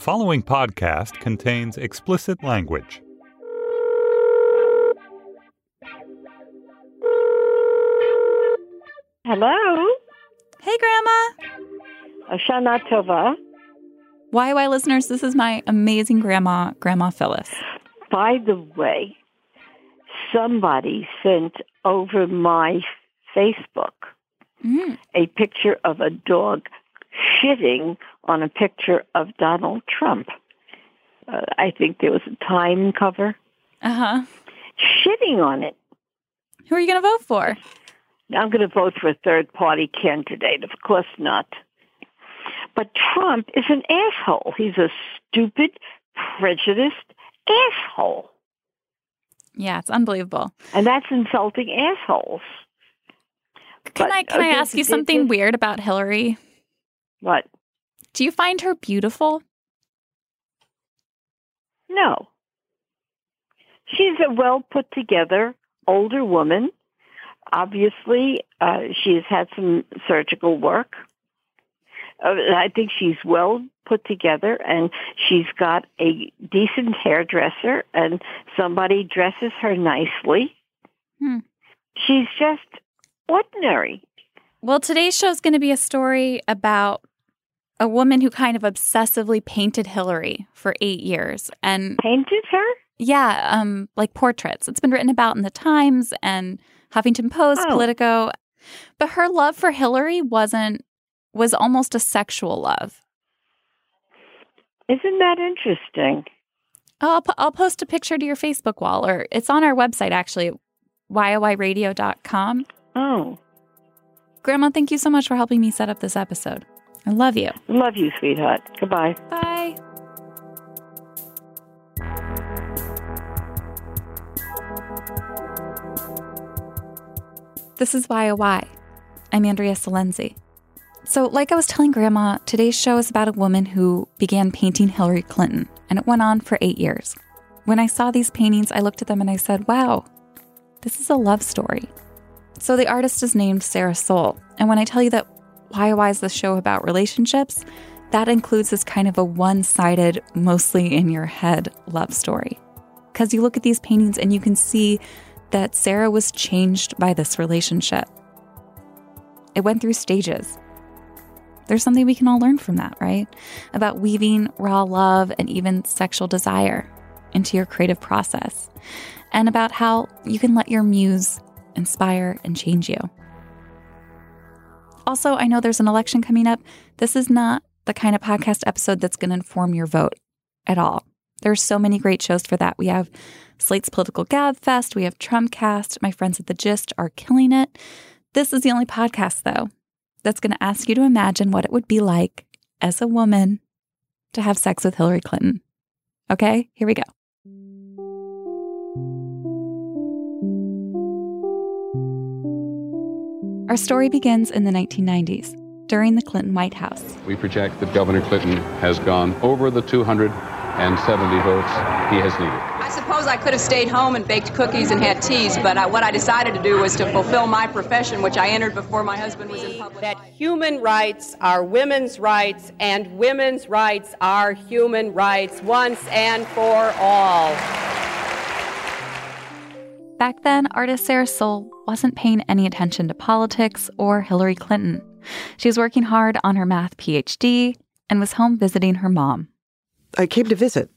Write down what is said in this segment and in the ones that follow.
following podcast contains explicit language. Hello, Hey, Grandma. Shana Tova. YY listeners, this is my amazing grandma, Grandma Phyllis. By the way, somebody sent over my Facebook Mm. a picture of a dog shitting on a picture of Donald Trump. Uh, I think there was a time cover. Uh huh. Shitting on it. Who are you going to vote for? I'm going to vote for a third party candidate. Of course not. But Trump is an asshole. He's a stupid, prejudiced asshole. Yeah, it's unbelievable. And that's insulting assholes. Can But, I can I ask you something weird about Hillary? What? Do you find her beautiful? No. She's a well put together older woman. Obviously, uh, she has had some surgical work. Uh, I think she's well put together and she's got a decent hairdresser and somebody dresses her nicely. Hmm. She's just ordinary. Well, today's show is going to be a story about a woman who kind of obsessively painted Hillary for eight years, and Painted her? yeah, um, like portraits. It's been written about in the Times and Huffington Post, Oh. Politico. But her love for Hillary wasn't was almost a sexual love. Isn't that interesting? I'll, I'll post a picture to your Facebook wall, or it's on our website actually, whyohwhyradio.com. Oh, Grandma, thank you so much for helping me set up this episode. I love you. love you, sweetheart. Goodbye. Bye. This is Why Oh Why. I'm Andrea Silenzi. So, like I was telling Grandma, today's show is about a woman who began painting Hillary Clinton, and it went on for eight years. When I saw these paintings, I looked at them and I said, wow, this is a love story. So, the artist is named Sarah Sole. And when I tell you that YOY is the show about relationships, that includes this kind of a one sided, mostly in your head love story. Because you look at these paintings and you can see that Sarah was changed by this relationship. It went through stages. There's something we can all learn from that, right? About weaving raw love and even sexual desire into your creative process, and about how you can let your muse inspire and change you. Also, I know there's an election coming up. This is not the kind of podcast episode that's going to inform your vote at all. There's so many great shows for that. We have Slate's Political Gabfest, we have Trumpcast. My friends at The Gist are killing it. This is the only podcast, though, that's going to ask you to imagine what it would be like as a woman to have sex with Hillary Clinton. Okay, here we go. Our story begins in the 1990s during the Clinton White House. We project that Governor Clinton has gone over the 270 votes he has needed. I suppose I could have stayed home and baked cookies and had teas, but I, what I decided to do was to fulfill my profession, which I entered before my husband was in public. that human rights are women's rights and women's rights are human rights once and for all. Back then, artist Sarah Sole wasn't paying any attention to politics or Hillary Clinton. She was working hard on her math PhD and was home visiting her mom. I came to visit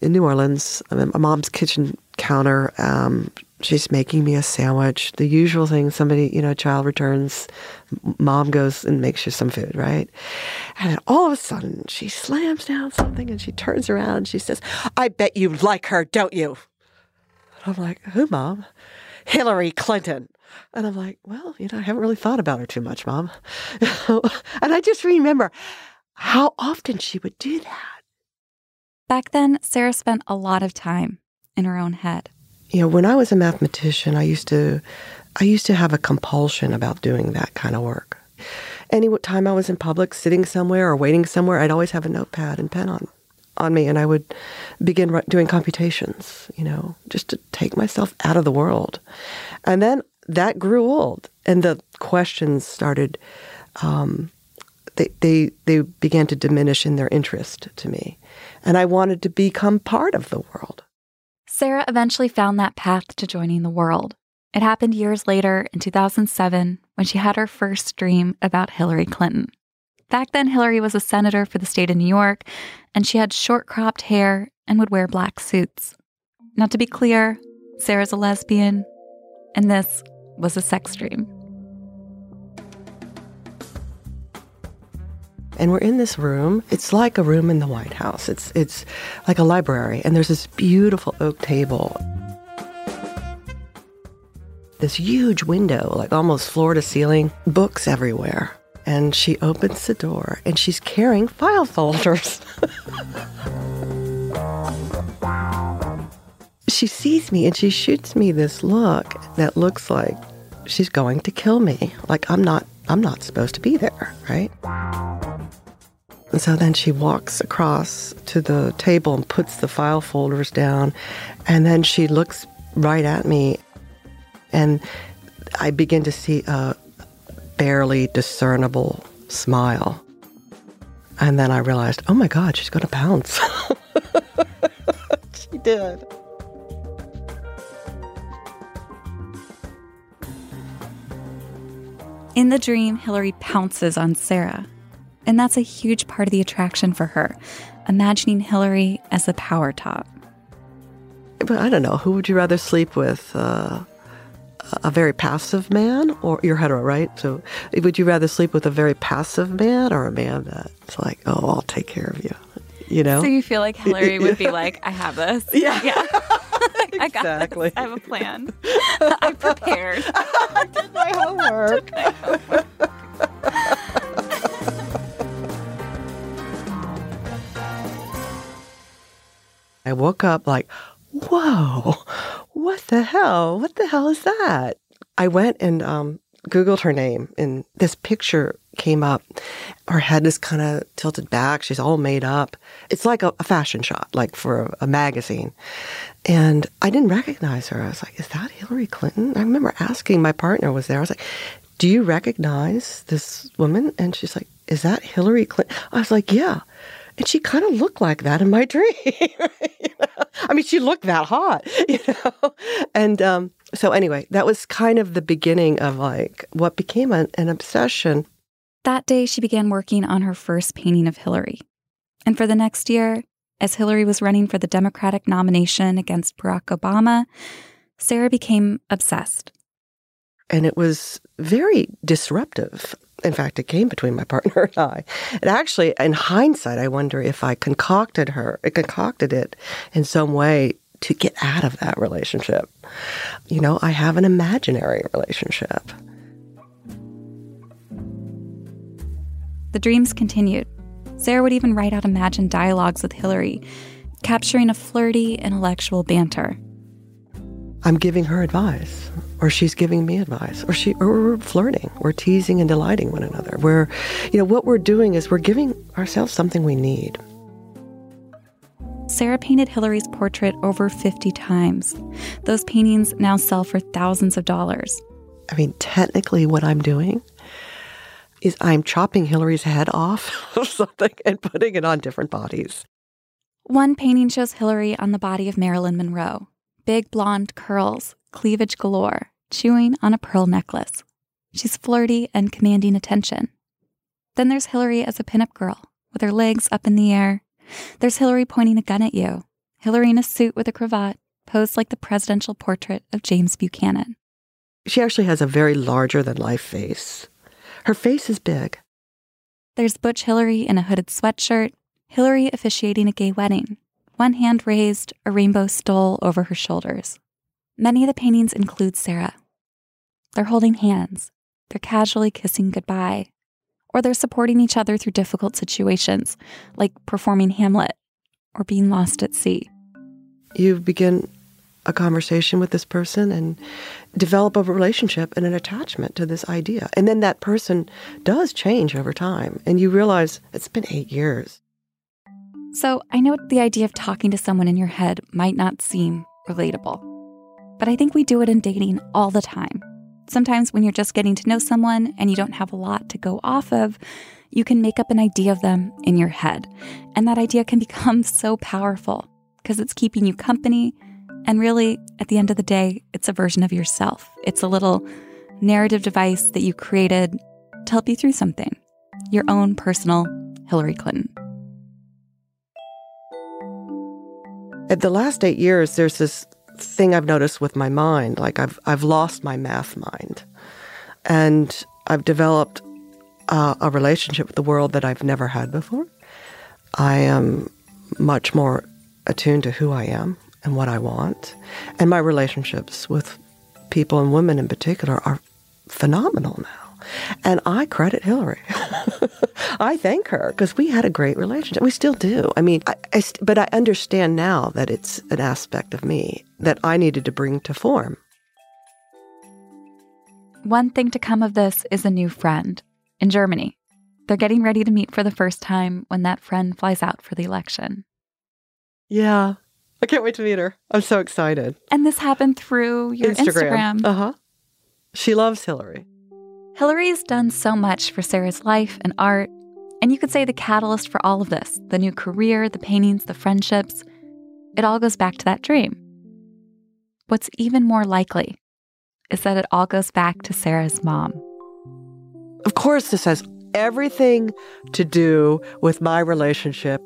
in New Orleans. At my mom's kitchen counter. Um, she's making me a sandwich. The usual thing somebody, you know, a child returns, mom goes and makes you some food, right? And all of a sudden, she slams down something and she turns around and she says, I bet you like her, don't you? And I'm like, who, mom? Hillary Clinton. And I'm like, well, you know, I haven't really thought about her too much, mom. and I just remember how often she would do that. Back then, Sarah spent a lot of time in her own head. you know when i was a mathematician i used to i used to have a compulsion about doing that kind of work any time i was in public sitting somewhere or waiting somewhere i'd always have a notepad and pen on on me and i would begin doing computations you know just to take myself out of the world and then that grew old and the questions started um, they, they, they began to diminish in their interest to me. And I wanted to become part of the world. Sarah eventually found that path to joining the world. It happened years later in 2007 when she had her first dream about Hillary Clinton. Back then, Hillary was a senator for the state of New York, and she had short cropped hair and would wear black suits. Now, to be clear, Sarah's a lesbian, and this was a sex dream. and we're in this room. It's like a room in the White House. It's it's like a library, and there's this beautiful oak table. This huge window, like almost floor to ceiling, books everywhere. And she opens the door and she's carrying file folders. she sees me and she shoots me this look that looks like she's going to kill me. Like I'm not I'm not supposed to be there, right? And so then she walks across to the table and puts the file folders down. And then she looks right at me. And I begin to see a barely discernible smile. And then I realized, oh my God, she's going to pounce. she did. In the dream, Hillary pounces on Sarah. And that's a huge part of the attraction for her, imagining Hillary as a power top. But I don't know, who would you rather sleep with? Uh, a very passive man, or you're hetero, right? So would you rather sleep with a very passive man or a man that's like, oh, I'll take care of you? You know? So you feel like Hillary would be like, I have this. Yeah. Yeah. I got Exactly. this. I have a plan. I'm prepared. I did my homework. I woke up like, whoa, what the hell? What the hell is that? I went and um, Googled her name, and this picture came up. Her head is kind of tilted back. She's all made up. It's like a, a fashion shot, like for a, a magazine. And I didn't recognize her. I was like, is that Hillary Clinton? I remember asking my partner was there. I was like, do you recognize this woman? And she's like, is that Hillary Clinton? I was like, yeah. And she kind of looked like that in my dream. you know? I mean, she looked that hot, you know? And um, so, anyway, that was kind of the beginning of like what became an, an obsession. That day, she began working on her first painting of Hillary. And for the next year, as Hillary was running for the Democratic nomination against Barack Obama, Sarah became obsessed. And it was very disruptive. In fact, it came between my partner and I. And actually, in hindsight, I wonder if I concocted her, I concocted it in some way to get out of that relationship. You know, I have an imaginary relationship. The dreams continued. Sarah would even write out imagined dialogues with Hillary, capturing a flirty, intellectual banter. I'm giving her advice, or she's giving me advice, or she, or we're flirting, we're teasing and delighting one another. We're, you know, what we're doing is we're giving ourselves something we need. Sarah painted Hillary's portrait over 50 times. Those paintings now sell for thousands of dollars. I mean, technically, what I'm doing is I'm chopping Hillary's head off of something and putting it on different bodies. One painting shows Hillary on the body of Marilyn Monroe big blonde curls, cleavage galore, chewing on a pearl necklace. She's flirty and commanding attention. Then there's Hillary as a pinup girl, with her legs up in the air. There's Hillary pointing a gun at you. Hillary in a suit with a cravat, posed like the presidential portrait of James Buchanan. She actually has a very larger than life face. Her face is big. There's Butch Hillary in a hooded sweatshirt, Hillary officiating a gay wedding, one hand raised, a rainbow stole over her shoulders. Many of the paintings include Sarah. They're holding hands, they're casually kissing goodbye, or they're supporting each other through difficult situations, like performing Hamlet or being lost at sea. You begin a conversation with this person and develop a relationship and an attachment to this idea. And then that person does change over time. And you realize it's been eight years. So I know the idea of talking to someone in your head might not seem relatable, but I think we do it in dating all the time. Sometimes when you're just getting to know someone and you don't have a lot to go off of, you can make up an idea of them in your head. And that idea can become so powerful because it's keeping you company. And really, at the end of the day, it's a version of yourself. It's a little narrative device that you created to help you through something your own personal Hillary Clinton. At the last eight years, there's this thing I've noticed with my mind. Like I've I've lost my math mind, and I've developed uh, a relationship with the world that I've never had before. I am much more attuned to who I am and what I want, and my relationships with people and women in particular are phenomenal now. And I credit Hillary. I thank her because we had a great relationship. We still do. I mean, I, I, but I understand now that it's an aspect of me that I needed to bring to form. One thing to come of this is a new friend in Germany. They're getting ready to meet for the first time when that friend flies out for the election. Yeah. I can't wait to meet her. I'm so excited. And this happened through your Instagram. Instagram. Uh huh. She loves Hillary. Hillary's done so much for Sarah's life and art, and you could say the catalyst for all of this the new career, the paintings, the friendships it all goes back to that dream. What's even more likely is that it all goes back to Sarah's mom. Of course, this has everything to do with my relationship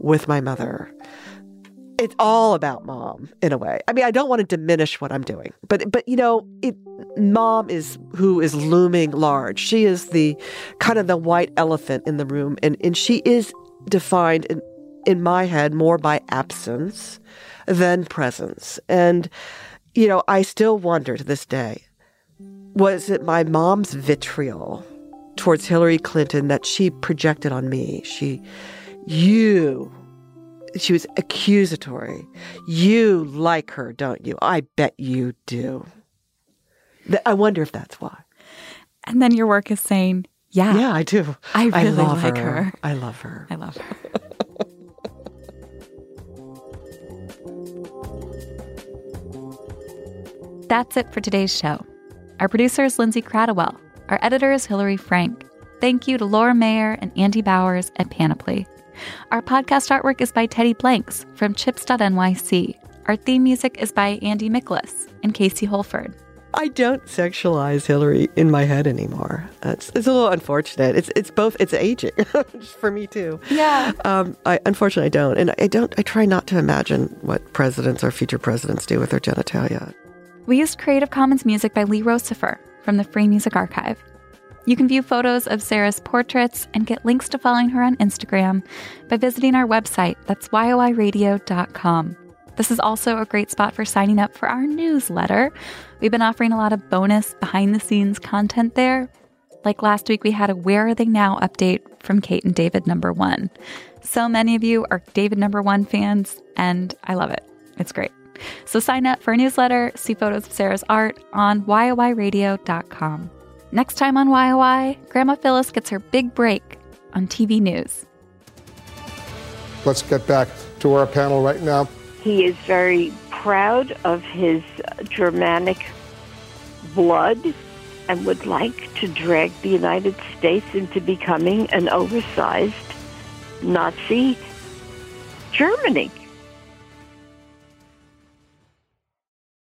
with my mother it's all about mom in a way. I mean, I don't want to diminish what I'm doing, but but you know, it, mom is who is looming large. She is the kind of the white elephant in the room, and and she is defined in in my head more by absence than presence. And you know, I still wonder to this day, was it my mom's vitriol towards Hillary Clinton that she projected on me? She, you she was accusatory. You like her, don't you? I bet you do. I wonder if that's why. And then your work is saying, yeah. Yeah, I do. I really I love like her. her. I love her. I love her. That's it for today's show. Our producer is Lindsay Cradwell. Our editor is Hillary Frank. Thank you to Laura Mayer and Andy Bowers at Panoply. Our podcast artwork is by Teddy Blanks from chips.nyc. Our theme music is by Andy Miklas and Casey Holford. I don't sexualize Hillary in my head anymore. It's, it's a little unfortunate. It's it's both. It's aging for me too. Yeah. Um, I unfortunately I don't, and I don't. I try not to imagine what presidents or future presidents do with their genitalia. We used Creative Commons music by Lee Rosevere from the Free Music Archive. You can view photos of Sarah's portraits and get links to following her on Instagram by visiting our website. That's whyohwhyradio.com. This is also a great spot for signing up for our newsletter. We've been offering a lot of bonus behind the scenes content there. Like last week, we had a Where Are They Now update from Kate and David number one. So many of you are David number one fans, and I love it. It's great. So sign up for a newsletter, see photos of Sarah's art on whyohwhyradio.com. Next time on YOI, Grandma Phyllis gets her big break on TV news. Let's get back to our panel right now. He is very proud of his Germanic blood and would like to drag the United States into becoming an oversized Nazi Germany.